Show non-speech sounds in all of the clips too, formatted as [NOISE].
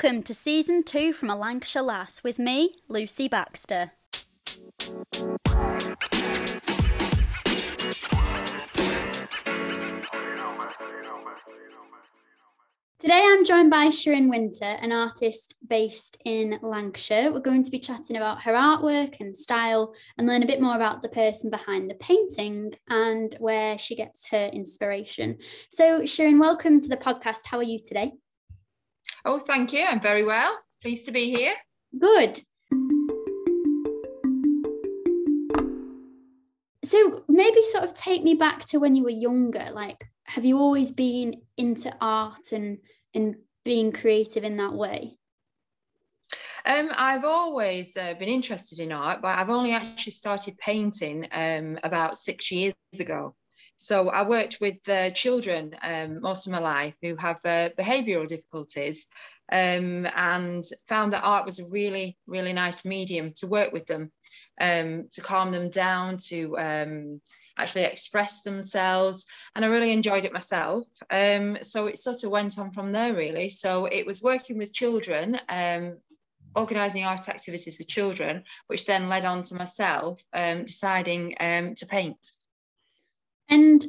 Welcome to season two from a Lancashire Lass with me, Lucy Baxter. Today I'm joined by Shirin Winter, an artist based in Lancashire. We're going to be chatting about her artwork and style and learn a bit more about the person behind the painting and where she gets her inspiration. So, Shirin, welcome to the podcast. How are you today? Oh, thank you. I'm very well. Pleased to be here. Good. So, maybe sort of take me back to when you were younger. Like, have you always been into art and and being creative in that way? Um, I've always uh, been interested in art, but I've only actually started painting um, about six years ago. So I worked with children um, most of my life who have uh, behavioural difficulties um, and found that art was a really, really nice medium to work with them, um, to calm them down, to um, actually express themselves. And I really enjoyed it myself. Um, so it sort of went on from there, really. So it was working with children um, organising art activities with children, which then led on to myself um, deciding um, to paint. And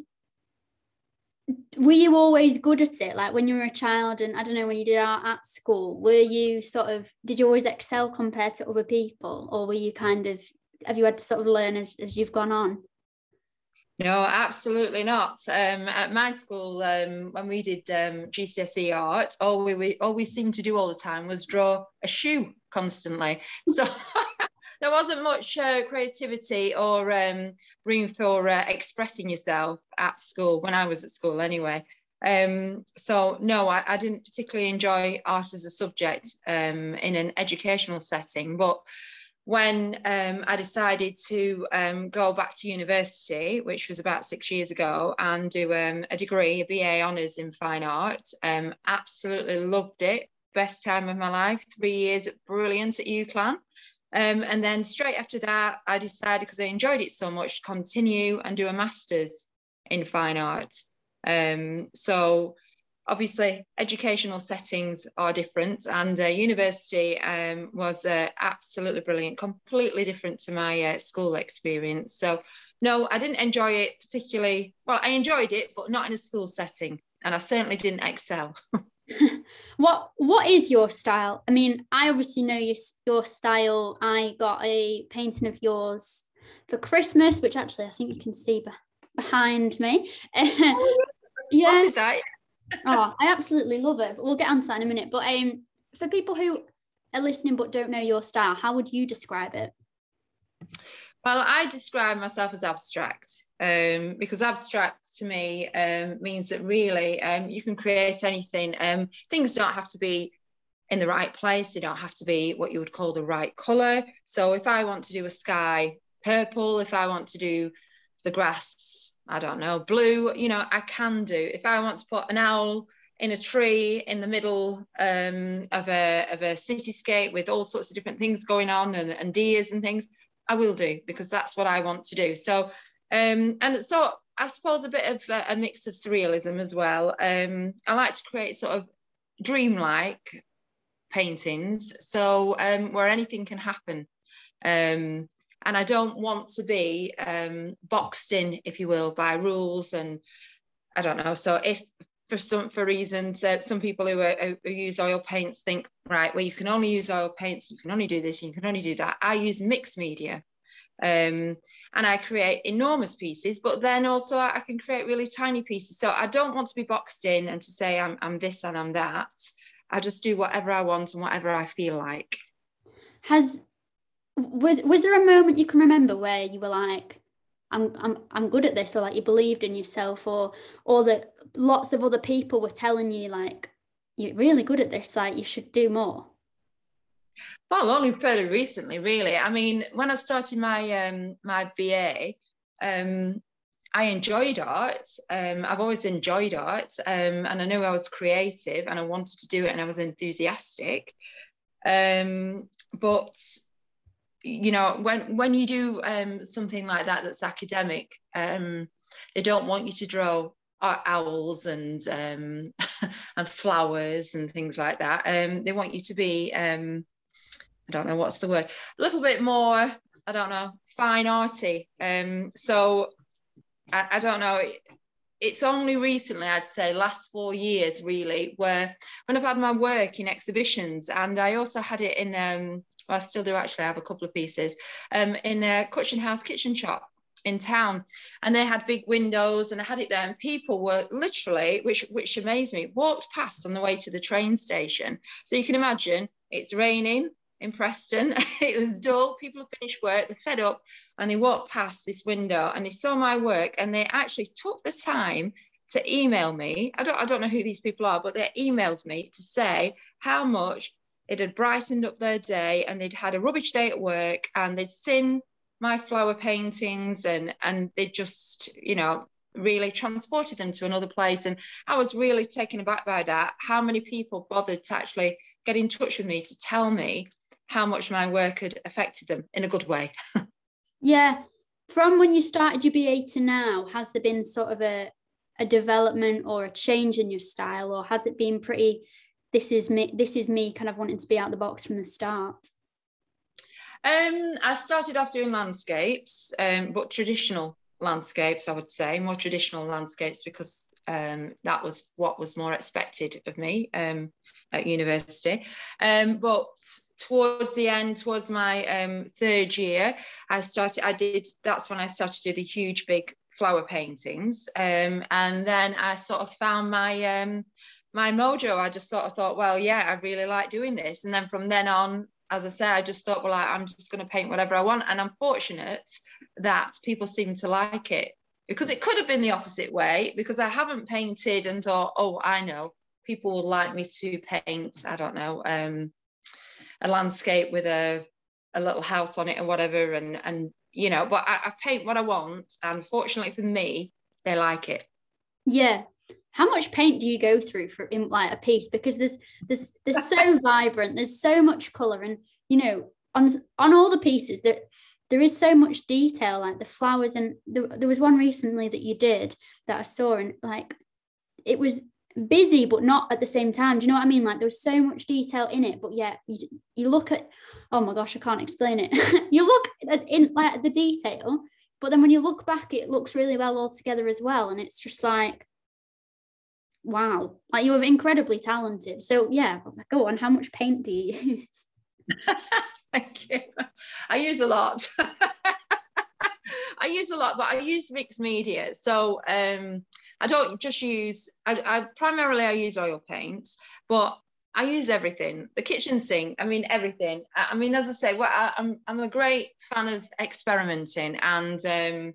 were you always good at it? Like when you were a child, and I don't know, when you did art at school, were you sort of, did you always excel compared to other people? Or were you kind of, have you had to sort of learn as, as you've gone on? No, absolutely not. Um, at my school, um, when we did um, GCSE art, all we, we all we seemed to do all the time was draw a shoe constantly. So [LAUGHS] there wasn't much uh, creativity or um, room for uh, expressing yourself at school when I was at school anyway. Um, so no, I, I, didn't particularly enjoy art as a subject um, in an educational setting, but when um, I decided to um, go back to university, which was about six years ago, and do um, a degree, a BA honours in fine art, um, absolutely loved it. Best time of my life. Three years brilliant at UCLan. Um, and then straight after that, I decided because I enjoyed it so much, to continue and do a master's in fine art. Um, so obviously educational settings are different and uh, university um, was uh, absolutely brilliant completely different to my uh, school experience so no i didn't enjoy it particularly well i enjoyed it but not in a school setting and i certainly didn't excel [LAUGHS] [LAUGHS] what what is your style? I mean, I obviously know your your style. I got a painting of yours for Christmas, which actually I think you can see be- behind me. [LAUGHS] yeah. oh, I absolutely love it. But we'll get onto that in a minute. But um, for people who are listening but don't know your style, how would you describe it? Well, I describe myself as abstract um, because abstract to me um, means that really um, you can create anything. Um, things don't have to be in the right place, they don't have to be what you would call the right colour. So if I want to do a sky purple, if I want to do the grass, I don't know, blue, you know, I can do. If I want to put an owl in a tree in the middle um, of a of a cityscape with all sorts of different things going on and, and deers and things, I will do because that's what I want to do. So um, and so I suppose a bit of a, a mix of surrealism as well. Um, I like to create sort of dreamlike paintings, so um, where anything can happen. Um, and I don't want to be um, boxed in, if you will, by rules and I don't know. So if for some for reasons, uh, some people who, are, who use oil paints think right, well you can only use oil paints, you can only do this, you can only do that. I use mixed media. Um, and I create enormous pieces, but then also I can create really tiny pieces. So I don't want to be boxed in and to say I'm, I'm this and I'm that. I just do whatever I want and whatever I feel like. Has was was there a moment you can remember where you were like, I'm I'm I'm good at this, or like you believed in yourself, or or that lots of other people were telling you like you're really good at this, like you should do more? Well, only fairly recently, really. I mean, when I started my um, my BA, um, I enjoyed art. Um, I've always enjoyed art, um, and I knew I was creative, and I wanted to do it, and I was enthusiastic. Um, but you know, when when you do um, something like that that's academic, they don't want you to draw owls and um, [LAUGHS] and flowers and things like that. Um, they want you to be um, I don't know what's the word, a little bit more I don't know fine arty. Um, so I, I don't know. It's only recently, I'd say, last four years really, where when I've had my work in exhibitions, and I also had it in. Well, I still do actually. I have a couple of pieces um, in a Kutchenhaus kitchen shop in town and they had big windows and I had it there and people were literally which which amazed me walked past on the way to the train station so you can imagine it's raining in Preston [LAUGHS] it was dull people have finished work they're fed up and they walked past this window and they saw my work and they actually took the time to email me I don't I don't know who these people are but they emailed me to say how much it had brightened up their day and they'd had a rubbish day at work and they'd seen my flower paintings and and they just you know really transported them to another place. And i was really taken aback by that. How many people bothered to actually get in touch with me to tell me how much my work had affected them in a good way? [LAUGHS] Yeah from when you started your ba to now has there been sort of a a development or a change in your style or has it been pretty this is me this is me kind of wanting to be out the box from the start um, I started off doing landscapes, um, but traditional landscapes, I would say, more traditional landscapes because um, that was what was more expected of me um, at university. Um, but towards the end, towards my um, third year, I started, I did, that's when I started to do the huge big flower paintings. And then I sort of found my, my mojo. I just thought, I thought, well, yeah, I really like doing this. And then from then on, as I say, I just thought, well, I, am just going to paint whatever I want. And I'm fortunate that people seem to like it because it could have been the opposite way because I haven't painted and thought, oh, I know people would like me to paint, I don't know, um, a landscape with a, a little house on it or whatever. And, and you know, but I, I paint what I want. And fortunately for me, they like it. Yeah, how much paint do you go through for in like a piece? Because there's there's there's so [LAUGHS] vibrant there's so much color and you know on on all the pieces there there is so much detail like the flowers and there, there was one recently that you did that i saw and like it was busy but not at the same time. Do you know what i mean? Like there was so much detail in it but yeah you, you look at oh my gosh i can't explain it. [LAUGHS] You look at in like the detail but then when you look back it looks really well all together as well and it's just like wow. Like you were incredibly talented. So yeah go on. How much paint do you use? [LAUGHS] [LAUGHS] Thank you. I use a lot. [LAUGHS] I use a lot but i use mixed media. So um i don't just use I, I primarily i use oil paints but I use everything. The kitchen sink. I mean everything. I, mean, as I say, well, I, am I'm, I'm a great fan of experimenting, and um,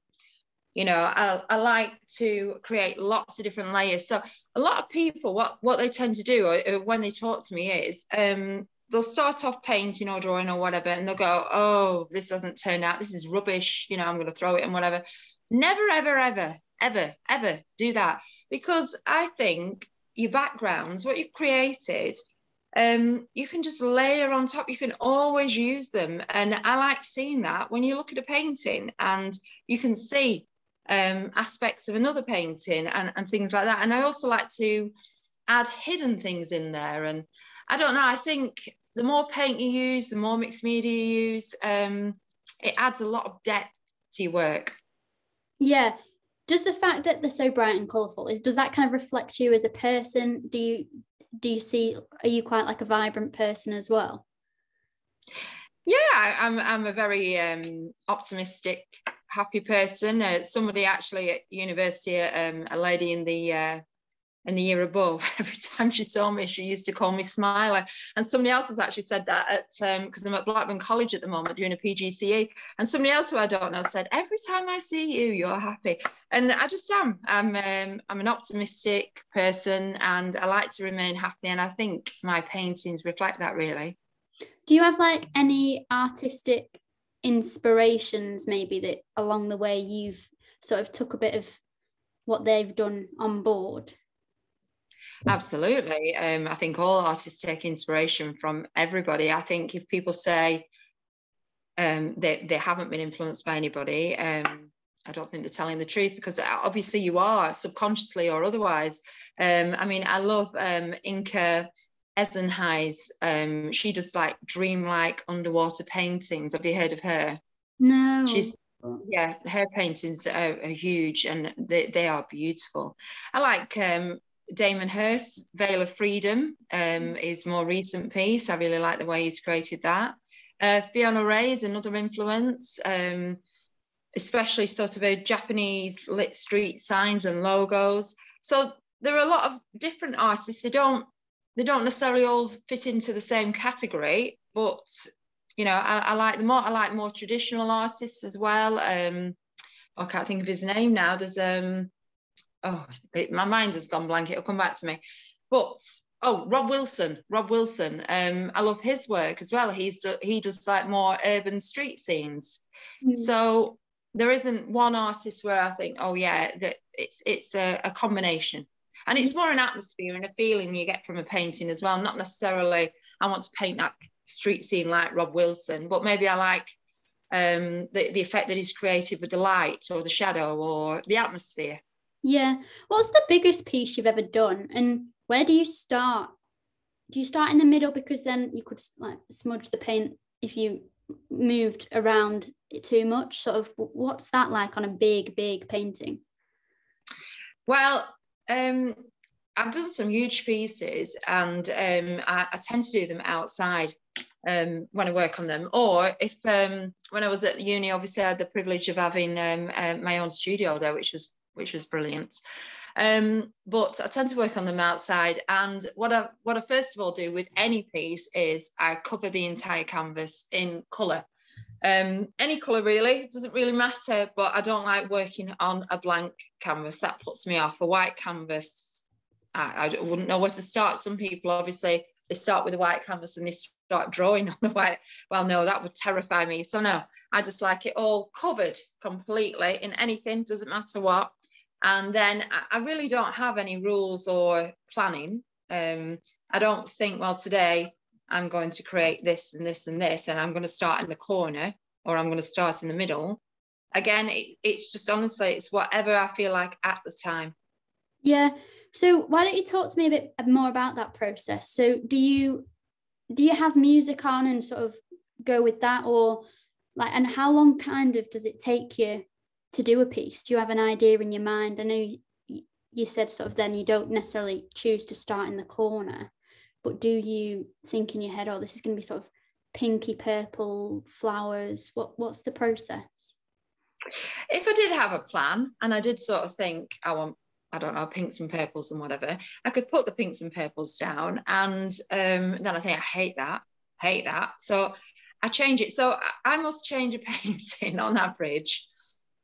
you know I, I like to create lots of different layers. So a lot of people what what they tend to do or, or when they talk to me is um, they'll start off painting or drawing or whatever and they'll go oh this doesn't turn out. This is rubbish. You know i'm going to throw it and whatever. Never ever ever ever ever do that because i think your backgrounds what you've created um, you can just layer on top. You can always use them and i like seeing that when you look at a painting and you can see um, aspects of another painting and, and things like that. And I also like to add hidden things in there. And I don't know, I think the more paint you use, the more mixed media you use, um, it adds a lot of depth to your work. Yeah. Does the fact that they're so bright and colourful is does that kind of reflect you as a person? Do you do you see are you quite like a vibrant person as well? Yeah, I'm I'm a very um, optimistic happy person. Uh, somebody actually at university, um, a lady in the uh, in the year above, [LAUGHS] every time she saw me, she used to call me Smiler. And somebody else has actually said that at because um, I'm at Blackburn College at the moment doing a PGCE. And somebody else who I don't know said, every time I see you, you're happy. And I just am. I'm um, I'm an optimistic person, and I like to remain happy. And I think my paintings reflect that really. Do you have like any artistic inspirations maybe that along the way you've sort of took a bit of what they've done on board? Absolutely. Um, i think all artists take inspiration from everybody. I think if people say um, they, they haven't been influenced by anybody um, I don't think they're telling the truth because obviously you are subconsciously or otherwise. Um, I mean, I love um, Inka Essenhigh. Um, she does like dreamlike underwater paintings. Have you heard of her? No. She's yeah, her paintings are, are huge and they, they are beautiful. I like um, Damien Hirst, Veil of Freedom um, is more recent piece. I really like the way he's created that. Uh, Fiona Rae is another influence, um, especially sort of a Japanese lit street signs and logos. So there are a lot of different artists. They don't they don't necessarily all fit into the same category, but you know, I, I like the more I like more traditional artists as well. Um, I can't think of his name now. There's um oh it, my mind has gone blank. It'll come back to me. But oh Rob Wilson, Rob Wilson. Um, I love his work as well. He's he does like more urban street scenes. Mm. So there isn't one artist where I think, oh yeah, that it's it's a, a combination. And it's more an atmosphere and a feeling you get from a painting as well. Not necessarily I want to paint that street scene like Rob Wilson, but maybe I like um, the, the effect that he's created with the light or the shadow or the atmosphere. Yeah. What's the biggest piece you've ever done? And where do you start? Do you start in the middle because then you could like smudge the paint if you moved around too much? Sort of what's that like on a big, big painting? Well, um, I've done some huge pieces and um, I, I, tend to do them outside um, when I work on them. Or if um, when I was at uni, obviously I had the privilege of having um, uh, my own studio there, which was which was brilliant. Um, but I tend to work on them outside. And what I what I first of all do with any piece is I cover the entire canvas in colour. Um, any colour really, doesn't really matter, but I don't like working on a blank canvas. That puts me off. A white canvas, I, I wouldn't know where to start. Some people obviously they start with a white canvas and they start drawing [LAUGHS] on the white. Well, no, that would terrify me. So no, I just like it all covered completely in anything, doesn't matter what. And then I really don't have any rules or planning. Um, I don't think, well, today I'm going to create this and this and this, and I'm going to start in the corner or I'm going to start in the middle. Again, it, it's just honestly, it's whatever I feel like at the time. Yeah. So why don't you talk to me a bit more about that process? So do you do you have music on and sort of go with that, or like, and how long kind of does it take you to do a piece? Do you have an idea in your mind? I know you, you said sort of then you don't necessarily choose to start in the corner but do you think in your head oh this is going to be sort of pinky purple flowers what what's the process if i did have a plan and i did sort of think i want I don't know, pinks and purples and whatever. I could put the pinks and purples down, and um, then I think I hate that, hate that. So I change it. So I must change a [LAUGHS] painting on average.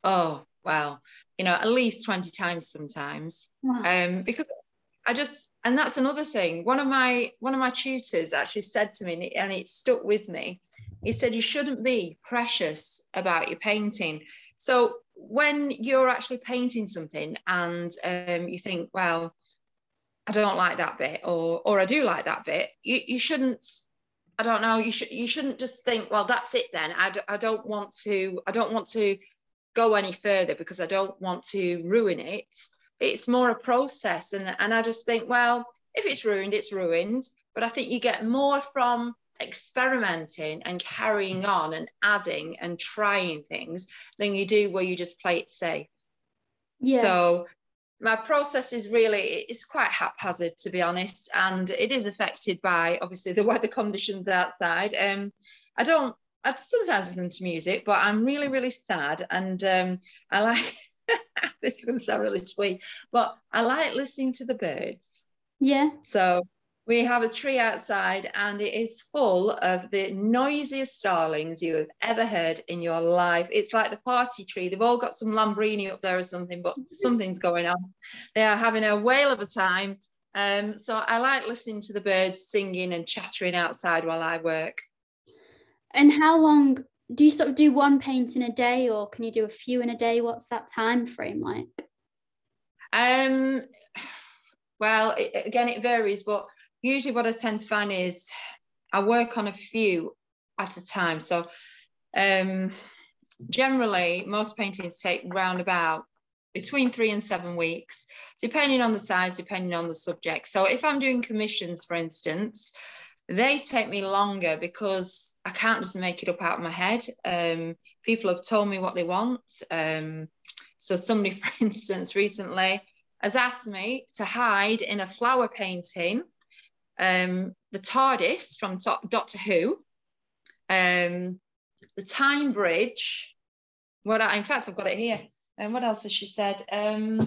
Oh well, you know, at least twenty times sometimes, wow. um, because I just and that's another thing. One of my one of my tutors actually said to me, and it stuck with me. He said you shouldn't be precious about your painting. So when you're actually painting something and um, you think, well, I don't like that bit, or or I do like that bit, you, you shouldn't. I don't know. You should you shouldn't just think, well, that's it then. I d- I don't want to. I don't want to go any further because I don't want to ruin it it's more a process. And, and I just think, well, if it's ruined, it's ruined. But I think you get more from experimenting and carrying on and adding and trying things than you do where you just play it safe. Yeah. So my process is really it's quite haphazard to be honest and it is affected by obviously the [LAUGHS] weather conditions outside um i don't i sometimes listen to music but i'm really really sad and um i like [LAUGHS] this is going to sound really sweet, but I like listening to the birds. Yeah. So we have a tree outside and it is full of the noisiest starlings you have ever heard in your life. It's like the party tree. They've all got some Lambrini up there or something, but something's going on. They are having a whale of a time. Um, so I like listening to the birds singing and chattering outside while I work. And how long do you sort of do one paint in a day or can you do a few in a day? What's that time frame like? Um well it, again it varies but usually what i tend to find is i work on a few at a time. So um generally, most paintings take round about between three and seven weeks, depending on the size, depending on the subject. So if I'm doing commissions, for instance, they take me longer because I can't just make it up out of my head. Um, people have told me what they want. Um, so somebody, [LAUGHS] for instance, recently has asked me to hide in a flower painting um, the TARDIS from Doctor Who, um, the Tyne Bridge. What I, in fact, I've got it here. And what else has she said? Um,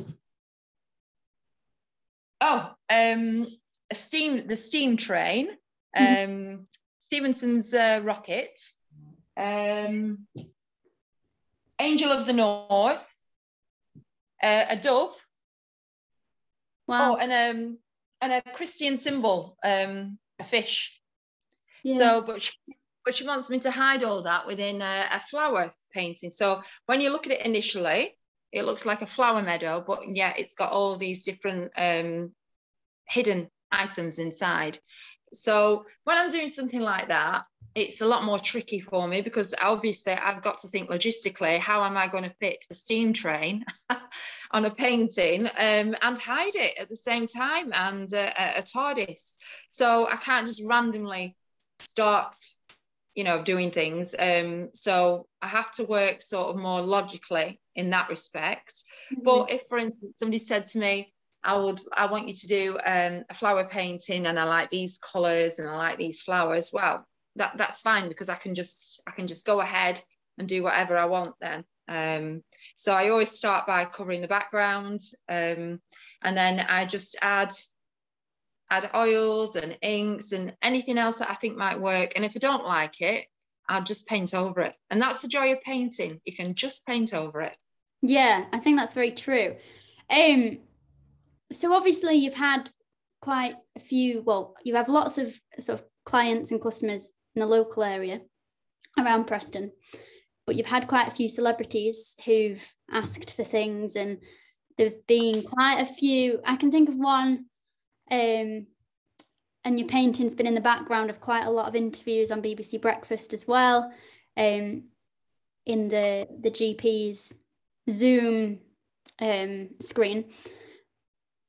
oh, um, a steam, the steam train. Um, Stephenson's uh, rocket, um, Angel of the North, uh, a dove. Wow. Oh, and um, and a Christian symbol, um, a fish. Yeah. So, but she, but she wants me to hide all that within a, a flower painting. So when you look at it initially, it looks like a flower meadow, but yeah, it's got all these different um, hidden items inside. So when I'm doing something like that, it's a lot more tricky for me because obviously I've got to think logistically how am I going to fit a steam train [LAUGHS] on a painting um, and hide it at the same time and uh, a TARDIS. So I can't just randomly start you know doing things um so i have to work sort of more logically in that respect mm-hmm. but if for instance somebody said to me i would i want you to do um, a flower painting and i like these colors and i like these flowers well that that's fine because i can just i can just go ahead and do whatever i want then um, so i always start by covering the background um, and then i just add add oils and inks and anything else that I think might work. And if I don't like it, I'll just paint over it. And that's the joy of painting. You can just paint over it. Yeah, I think that's very true. Um, so obviously you've had quite a few, well, you have lots of sort of clients and customers in the local area around Preston, but you've had quite a few celebrities who've asked for things and there've been quite a few. I can think of one um, and your painting's been in the background of quite a lot of interviews on BBC Breakfast as well, um, in the the GP's Zoom um, screen.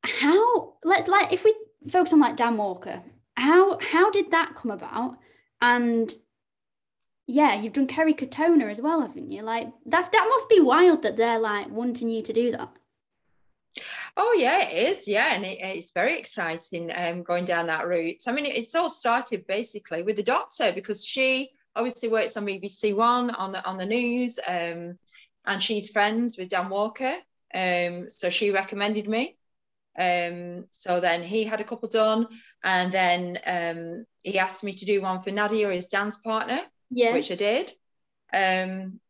How let's like if we focus on like Dan Walker, how how did that come about? And yeah, you've done Kerry Katona as well, haven't you? Like that's that must be wild that they're like wanting you to do that. Oh yeah, it is. Yeah, and it, it's very exciting um, going down that route. I mean, it's all started basically with the doctor because she obviously works on BBC One on the on the news, um, and she's friends with Dan Walker. Um, so she recommended me. Um, so then he had a couple done, and then um, he asked me to do one for Nadia, his dance partner, yeah. which I did. Um,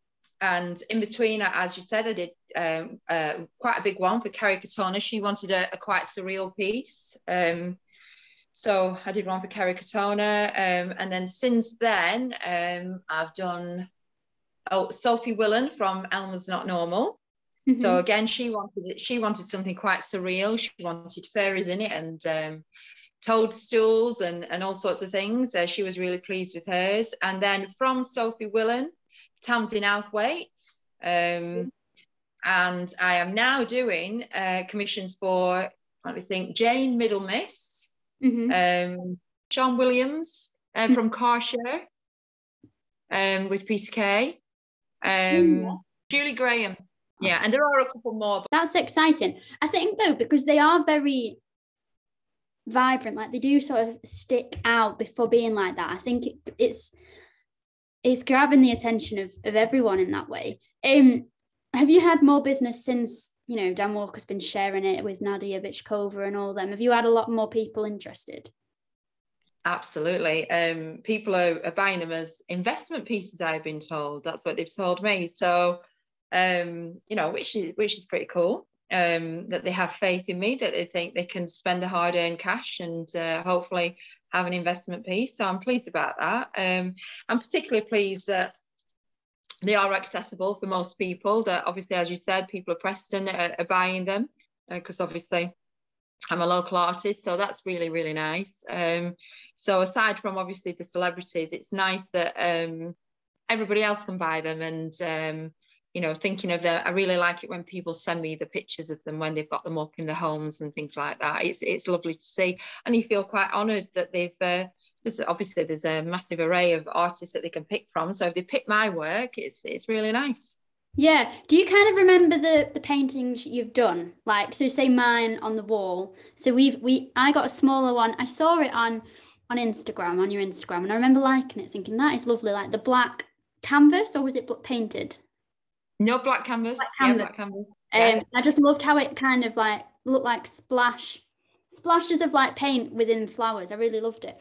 and in between, as you said, I did um, uh, quite a big one for Kerry Katona. She wanted a, a quite surreal piece. Um, so I did one for Kerry Katona. Um, and then since then, um, I've done oh, Sophie Willan from Alma's Not Normal. Mm-hmm. So again, she wanted she wanted something quite surreal. She wanted fairies in it and um, toadstools and, and all sorts of things. Uh, she was really pleased with hers. And then from Sophie Willan, Tamsin Outhwaite. Um, and I am now doing uh, commissions for, let me think, Jayne Middlemiss, mm-hmm. um, Sian Williams um, from Car Share um, with Peter Kay, um, mm-hmm. Julie Graham. Yeah, and there are a couple more. But- That's exciting. I think though, because they are very vibrant, like they do sort of stick out before being like that. I think it, it's it's grabbing the attention of, of everyone in that way. Um, have you had more business since you know Dan Walker's been sharing it with Nadia Bychkova and all them? Have you had a lot more people interested? Absolutely. Um, people are, are, buying them as investment pieces. I've been told that's what they've told me. So, um, you know, which is which is pretty cool. Um, that they have faith in me, that they think they can spend the hard-earned cash and uh, hopefully have an investment piece. So I'm pleased about that. Um, I'm particularly pleased that they are accessible for most people that obviously as you said people of preston are, are buying them because uh, obviously i'm a local artist so that's really really nice um, so aside from obviously the celebrities it's nice that um, everybody else can buy them and um, you know thinking of them i really like it when people send me the pictures of them when they've got them up in their homes and things like that. It's it's lovely to see. And you feel quite honored that they've uh, there's obviously there's a massive array of artists that they can pick from. So if they pick my work it's it's really nice. Yeah. Do you kind of remember the the paintings you've done? Like so say mine on the wall. So we've we i got a smaller one. I saw it on on instagram on your instagram and i remember liking it thinking that is lovely. Like the black canvas or was it painted no black canvas. Black canvas. Yeah, black canvas. Um, yeah. I just loved how it kind of like looked like splash splashes of like paint within flowers. I really loved it.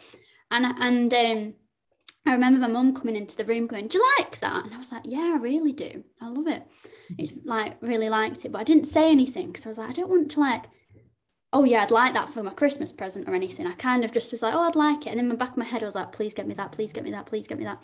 And and um, I remember my mum coming into the room going, "Do you like that?" And I was like, "Yeah, I really do. I love it." It's like really liked it, but I didn't say anything because I was like, I don't want to like oh yeah, I'd like that for my Christmas present or anything. I kind of just was like, oh, I'd like it. And then in the back of my head, I was like, please get me that, please get me that, please get me that.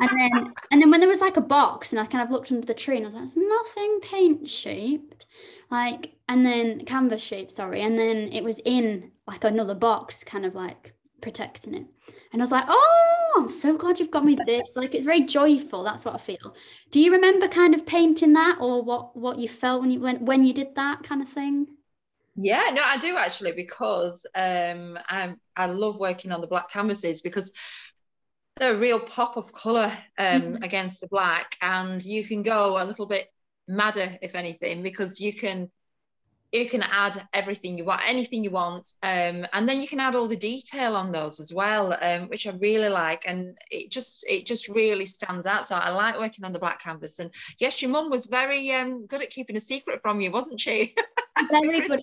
and then [LAUGHS] and then when there was like a box and I kind of looked under the tree and I was like, it's nothing paint shaped. Like, and then canvas shaped, sorry. And then it was in like another box, kind of like protecting it. And I was like, oh, I'm so glad you've got me this. Like it's very joyful. That's what I feel. Do you remember kind of painting that or what what you felt when you went when you did that kind of thing? Yeah, no, I do actually because um, I I love working on the black canvases because they're a real pop of color um, mm-hmm. against the black, and you can go a little bit madder if anything because you can you can add everything you want, anything you want, um, and then you can add all the detail on those as well, um, which I really like, and it just it just really stands out. So I like working on the black canvas. And yes, your mum was very um, good at keeping a secret from you, wasn't she? very [LAUGHS] good.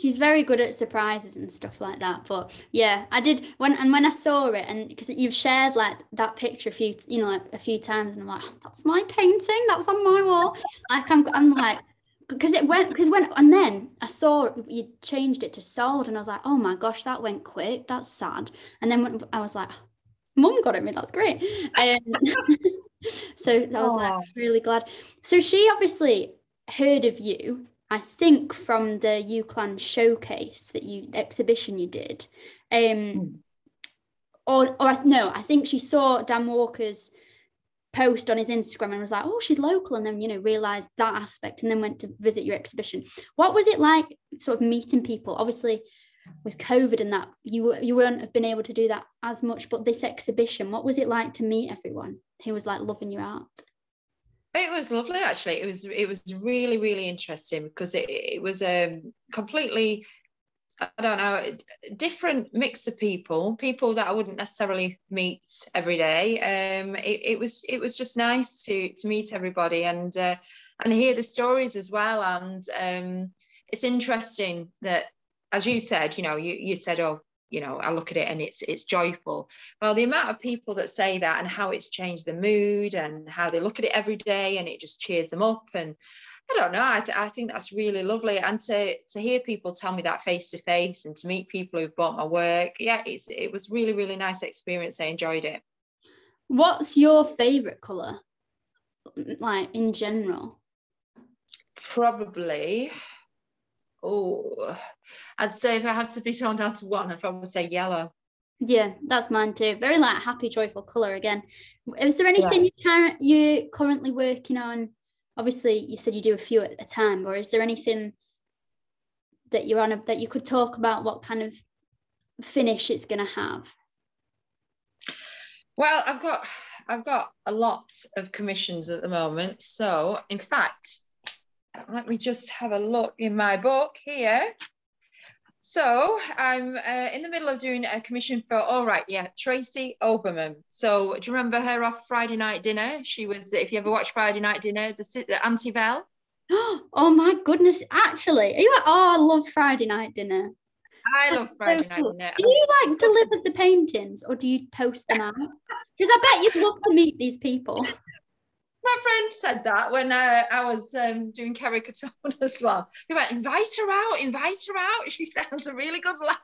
She's very good at surprises and stuff like that. But yeah, I did when and when I saw it, and because you've shared like that picture a few, you know, like a few times, and I'm like, that's my painting, that's on my wall. Like I'm, I'm like, because it went because when and then I saw you changed it to sold, and I was like, oh my gosh, that went quick. That's sad. And then when I was like, mum got it me. That's great. Um, [LAUGHS] so I was Aww. like really glad. So she obviously heard of you I think from the UCLan showcase that you exhibition you did, um, mm. or or no, I think she saw Dan Walker's post on his Instagram and was like, oh, she's local, and then you know realized that aspect, and then went to visit your exhibition. What was it like, sort of meeting people? Obviously, with COVID and that, you you wouldn't have been able to do that as much. But this exhibition, what was it like to meet everyone who was like loving your art? It was lovely, actually. It was it was really really interesting because it, it was um, completely I don't know different mix of people, people that I wouldn't necessarily meet every day. Um, it, it was it was just nice to to meet everybody and uh, and hear the stories as well. And um, it's interesting that, as you said, you know, you you said, oh, you know i look at it and it's it's joyful well the amount of people that say that and how it's changed the mood and how they look at it every day and it just cheers them up and i don't know i, th- I think that's really lovely and to to hear people tell me that face to face and to meet people who've bought my work yeah it's it was really really nice experience i enjoyed it what's your favorite color like in general probably oh, I'd say if I had to be toned down to one, I would probably say yellow. Yeah, that's mine too. Very like happy, joyful color again. Is there anything yeah. you can you currently working on? Obviously, you said you do a few at a time, or is there anything that you're on a, that you could talk about? What kind of finish it's going to have? Well, I've got I've got a lot of commissions at the moment. So, in fact, let me just have a look in my book here. So I'm uh, in the middle of doing a commission for, all right, yeah, Tracy Oberman. So do you remember her off Friday Night Dinner? She was, if you ever watched Friday Night Dinner, the, the Auntie Val. [GASPS] Oh my goodness, actually, are you oh, I love Friday Night Dinner. I love Friday Night. Dinner. Do you like deliver the paintings or do you post them out? Because I bet you'd love to meet these people [LAUGHS] my friend said that when uh, I was um, doing Kerry Katona [LAUGHS] as well. They went, invite her out, invite her out. [LAUGHS] She sounds a really good laugh.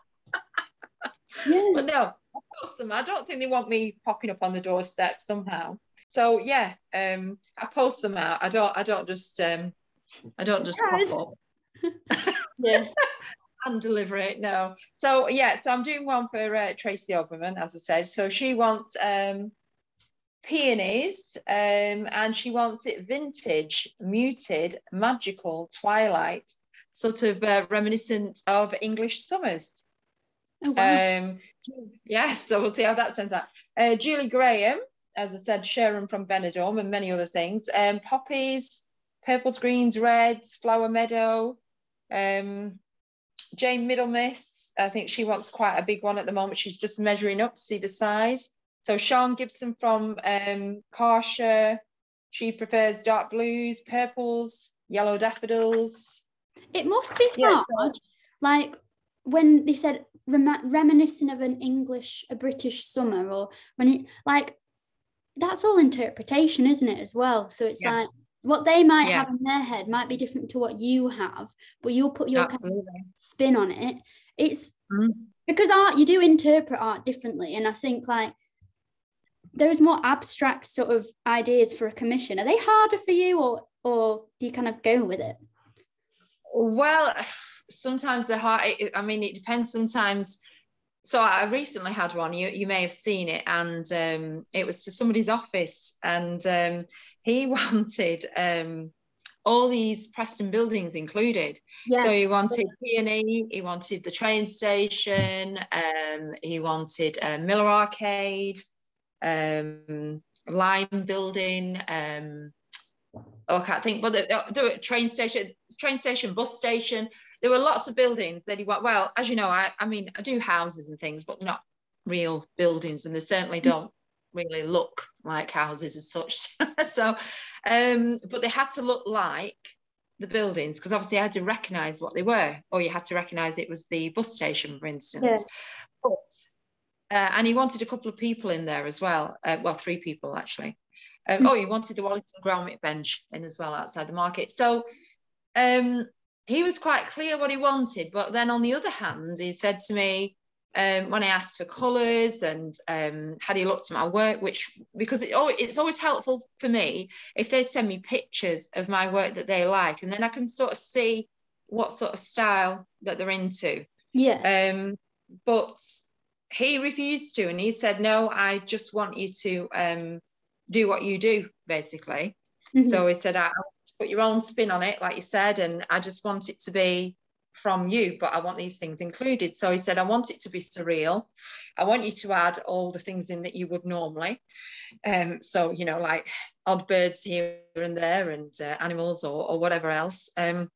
yeah. [LAUGHS] But no, them. I don't think they want me popping up on the doorstep somehow. So yeah, um, I post them out. I don't. I don't just. Um, I don't just pop up. yeah. and deliver it. No. So yeah. So I'm doing one for uh, Tracy Oberman, as I said. So she wants um, peonies, um, and she wants it vintage, muted, magical, twilight, sort of uh, reminiscent of English summers. Oh, wow. Um, yes, so we'll see how that turns out. Uh, Julie Graham, as I said, Sharon from Benidorm, and many other things. Um, poppies, purples, greens, reds, flower meadow. Um, Jayne Middlemiss, I think she wants quite a big one at the moment. She's just measuring up to see the size. So Sian Gibson from um, Car Share, she prefers dark blues, purples, yellow daffodils. It must be Yeah, hard. Like when they said rem- reminiscent of an English, a British summer, or when it like that's all interpretation, isn't it, as well? So it's Yeah. like what they might Yeah. have in their head might be different to what you have, but you'll put your kind of spin on it. It's Mhm. because art, you do interpret art differently. And I think like there's more abstract sort of ideas for a commission. Are they harder for you or or do you kind of go with it? Well, sometimes they're hard. I- mean, it depends. Sometimes. So I recently had one. You you may have seen it, and um, it was to somebody's office, and um, he [LAUGHS] wanted um, all these Preston buildings included. Yeah. So he wanted Peony, he wanted the train station, um, he wanted uh, Miller Arcade, um, Lime Building. Um, oh, I can't think, but the, uh, the train station, train station, bus station. There were lots of buildings that he want. Well, as you know, I, I mean, I do houses and things, but not real buildings, and they certainly don't really look like houses as such. [LAUGHS] so, um, but they had to look like the buildings because obviously I had to recognise what they were, or you had to recognise it was the bus station, for instance. Yeah. But uh, and he wanted a couple of people in there as well. Uh, well, three people actually. Um, oh, he wanted the Wallace and Gromit bench in as well outside the market. So um, he was quite clear what he wanted. But then on the other hand, he said to me, um, when I asked for colours and um, had he looked at my work, which because it, oh, it's always helpful for me if they send me pictures of my work that they like, and then I can sort of see what sort of style that they're into. Yeah. Um, but he refused to, and he said, "No, I just want you to um, do what you do, basically." Mhm. So he said, I I want to put your own spin on it, like you said, and I just want it to be from you, but I want these things included. So he said, I want it to be surreal. I want you to add all the things in that you would normally. Um, so, you know, like odd birds here and there and uh, animals or, or whatever else. Um,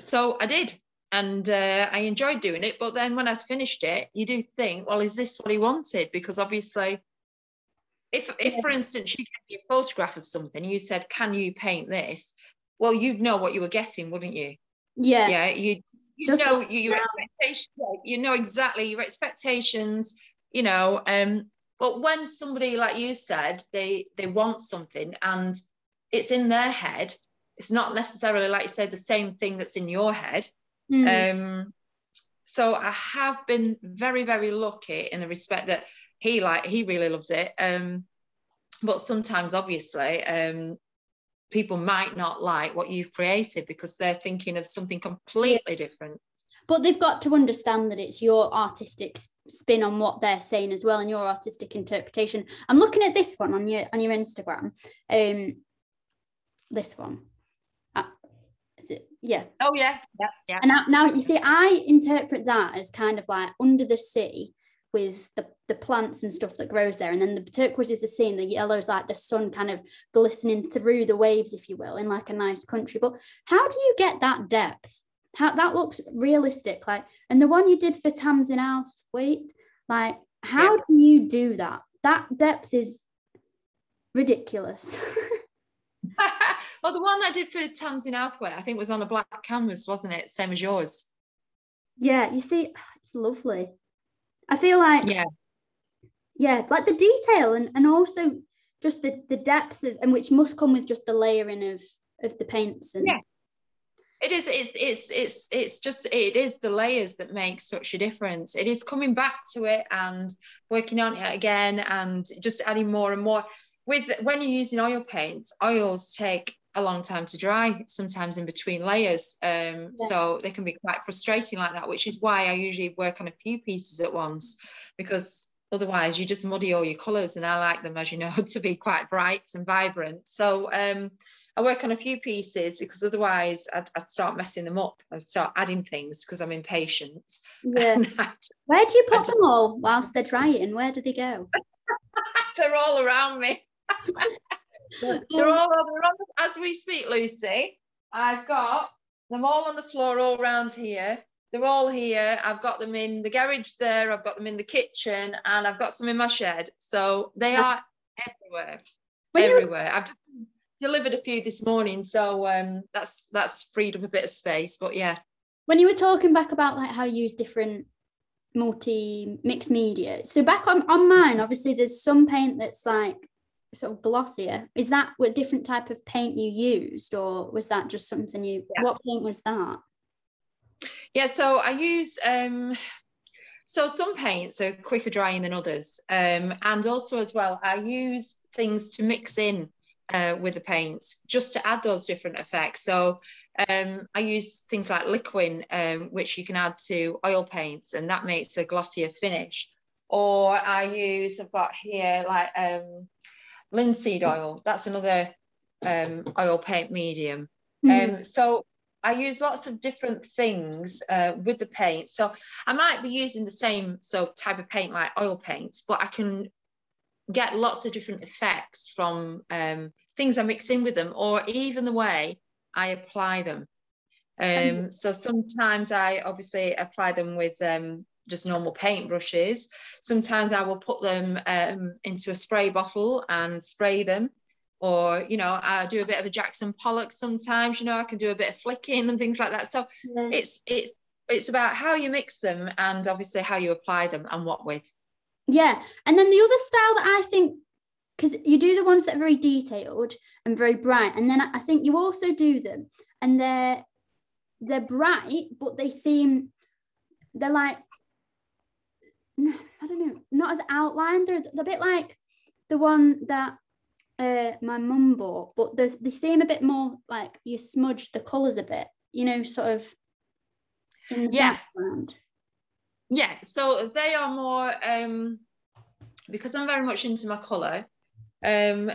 so I did. And uh, I enjoyed doing it. But then when I finished it, you do think, well, is this what he wanted? Because obviously, if, if for instance, you gave me a photograph of something, you said, can you paint this? Well, you'd know what you were getting, wouldn't you? yeah. yeah you you Just know like you, your now. expectations you know exactly your expectations you know um but when somebody like you said they they want something and it's in their head it's not necessarily like you said the same thing that's in your head Mm. um so i have been very very lucky in the respect that he like he really loved it. Um but sometimes obviously um people might not like what you've created because they're thinking of something completely different. But they've got to understand that it's your artistic spin on what they're saying as well and your artistic interpretation. I'm looking at this one on your on your instagram. Um this one yeah. Oh yeah, yeah, yeah. and now, now you see i interpret that as kind of like under the sea with the, the plants and stuff that grows there. And then the turquoise is the sea and the yellow is like the sun kind of glistening through the waves if you will in like a nice country. But how do you get that depth? How that looks realistic like and the one you did for Tamsin Outhwaite like how Yeah. do you do that? That depth is ridiculous [LAUGHS] [LAUGHS] well, the one I did for Tamsin Outhwaite, I think was on a black canvas, wasn't it? Same as yours. yeah you see it's lovely i feel like Yeah, yeah like the detail and, and also just the the depth of, and which must come with just the layering of of the paints and Yeah. it is. It's it's it's it's just it is the layers that make such a difference. It is coming back to it and working on it again and just adding more and more. With when you're using oil paints, oils take a long time to dry, sometimes in between layers. Um, Yeah. So they can be quite frustrating like that, which is why I usually work on a few pieces at once because otherwise you just muddy all your colours and I like them as you know [LAUGHS] to be quite bright and vibrant so um, I work on a few pieces because otherwise I'd, I'd start messing them up I'd start adding things because I'm impatient [LAUGHS] yeah. where do you put just, them all whilst they're drying where do they go [LAUGHS] they're all around me [LAUGHS] they're all over as we speak Lucy I've got them all on the floor all around here they're all here. I've got them in the garage there, I've got them in the kitchen, and I've got some in my shed. So they are everywhere. When everywhere. I've just delivered a few this morning, so um, that's that's freed up a bit of space. But yeah. When you were talking back about like how you use different multi mixed media, so back on on mine, obviously there's some paint that's like sort of glossier. Is that what different type of paint you used, or was that just something you? Yeah. What paint was that? Yeah, so I use um, so some paints are quicker drying than others, um, and also as well I use things to mix in uh, with the paints just to add those different effects. So um, I use things like Liquin, um, which you can add to oil paints, and that makes a glossier finish. Or I use I've got here like um, linseed oil. That's another um, oil paint medium. Mm. Um, so I use lots of different things uh, with the paint. So I might be using the same so type of paint like oil paint, but I can get lots of different effects from um, things I mix in with them, or even the way I apply them. Um, so sometimes I obviously apply them with um, just normal paint brushes. Sometimes I will put them um, into a spray bottle and spray them or you know i do a bit of a jackson pollock sometimes you know i can do a bit of flicking and things like that so yeah. it's it's it's about how you mix them and obviously how you apply them and what with yeah and then the other style that i think because you do the ones that are very detailed and very bright and then i think you also do them and they're they're bright but they seem they're like i don't know not as outlined they're, they're a bit like the one that uh, my mum bought, but they seem a bit more like you smudge the colours a bit, you know, sort of yeah. Background. Yeah, so they are more um because I'm very much into my colour. Um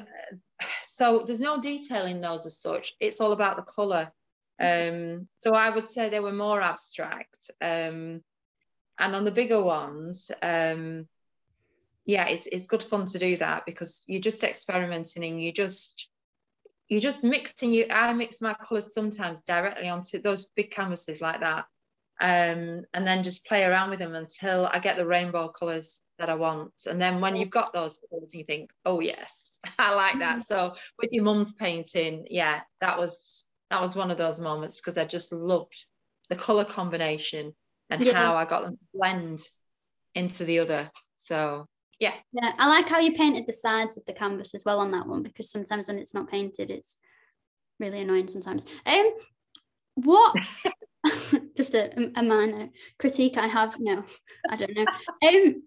so there's no detail in those as such. It's all about the colour. Um so I would say they were more abstract. Um and on the bigger ones, um yeah, it's it's good fun to do that because you're just experimenting and you just you're just mixing you I mix my colours sometimes directly onto those big canvases like that. Um, and then just play around with them until I get the rainbow colours that I want. And then when you've got those colours, you think, oh yes, [LAUGHS] I like that. So with your mum's painting, yeah, that was that was one of those moments because I just loved the colour combination and yeah. how I got them to blend into the other. So yeah. Yeah i like how you painted the sides of the canvas as well on that one because sometimes when it's not painted it's really annoying sometimes. Um what [LAUGHS] [LAUGHS] just a, a minor critique i have no i don't know. Um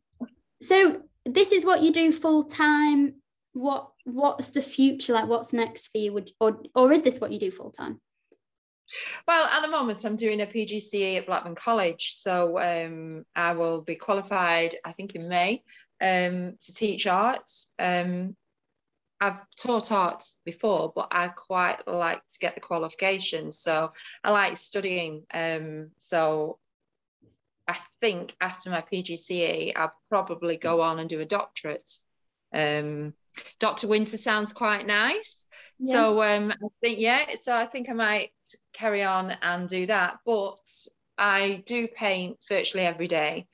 so this is what you do full time what what's the future? Like what's next for you? Would or or is this what you do full time well, at the moment, I'm doing a PGCE at Blackburn College, so um, I will be qualified, I think, in May um, to teach art. Um, I've taught art before, but I quite like to get the qualification. So I like studying. Um, so I think after my PGCE, I'll probably go on and do a doctorate. Um, Dr. Winter sounds quite nice. Yeah. So um, I think yeah. So I think I might carry on and do that. But I do paint virtually every day.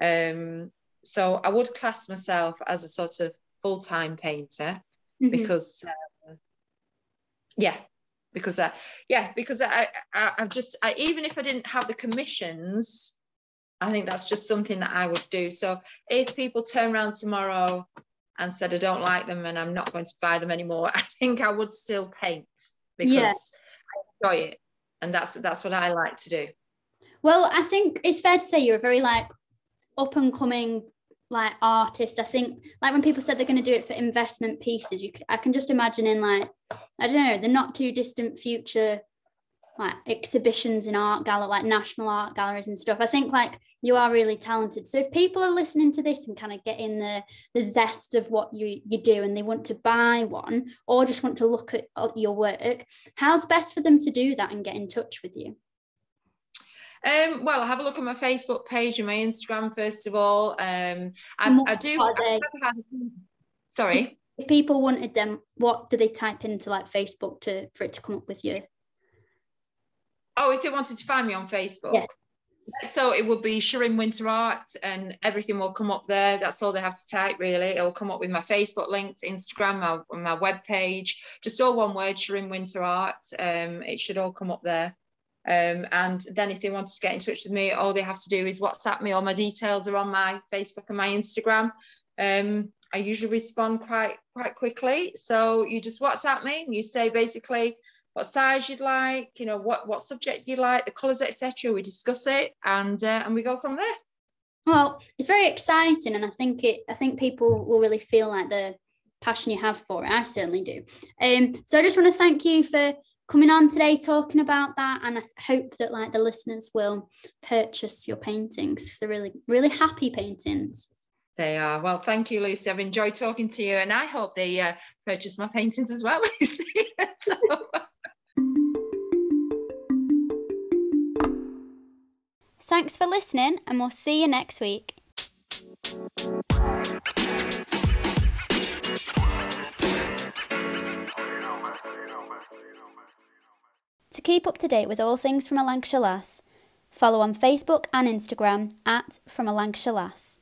Um, so I would class myself as a sort of full time painter mm-hmm. because, uh, yeah, because I, yeah, because I, I, I've just, I, even if I didn't have the commissions, I think that's just something that I would do. So if people turn around tomorrow and said I don't like them and I'm not going to buy them anymore, [LAUGHS] I think I would still paint because yeah. I enjoy it, and that's that's what I like to do. Well, I think it's fair to say you're a very like up and coming like artist. I think like when people said they're going to do it for investment pieces, you could, I can just imagine in like I don't know the not too distant future like exhibitions in art gallery, like national art galleries and stuff. I think like you are really talented. So if people are listening to this and kind of getting the the zest of what you you do and they want to buy one or just want to look at, at your work, how's best for them to do that and get in touch with you? Um, well, have a look at my Facebook page and my Instagram first of all. Um, I, I do. I had, sorry. If people wanted them, what do they type into like Facebook to for it to come up with you? Oh, if they wanted to find me on Facebook. Yeah. So it would be Shirin Winter Art and everything will come up there. That's all they have to type really. It'll come up with my Facebook links, Instagram, my, my web page, just all one word, Shirin Winter Art. Um, it should all come up there. Um, and then if they wanted to get in touch with me, all they have to do is WhatsApp me. All my details are on my Facebook and my Instagram. Um, I usually respond quite quite quickly. So you just WhatsApp me. You say basically what size you'd like, you know, what what subject you like, the colours, etc. We discuss it and uh, and we go from there. Well, it's very exciting, and I think it. I think people will really feel like the passion you have for it. I certainly do. Um, so I just want to thank you for coming on today talking about that and i hope that like the listeners will purchase your paintings because they're really really happy paintings they are well thank you lucy i've enjoyed talking to you and i hope they uh, purchase my paintings as well [LAUGHS] lucy [LAUGHS] so. Thanks for listening and we'll see you next week To keep up to date with all things from a Lancashire Lass, follow on Facebook and Instagram at From a Lancashire Lass.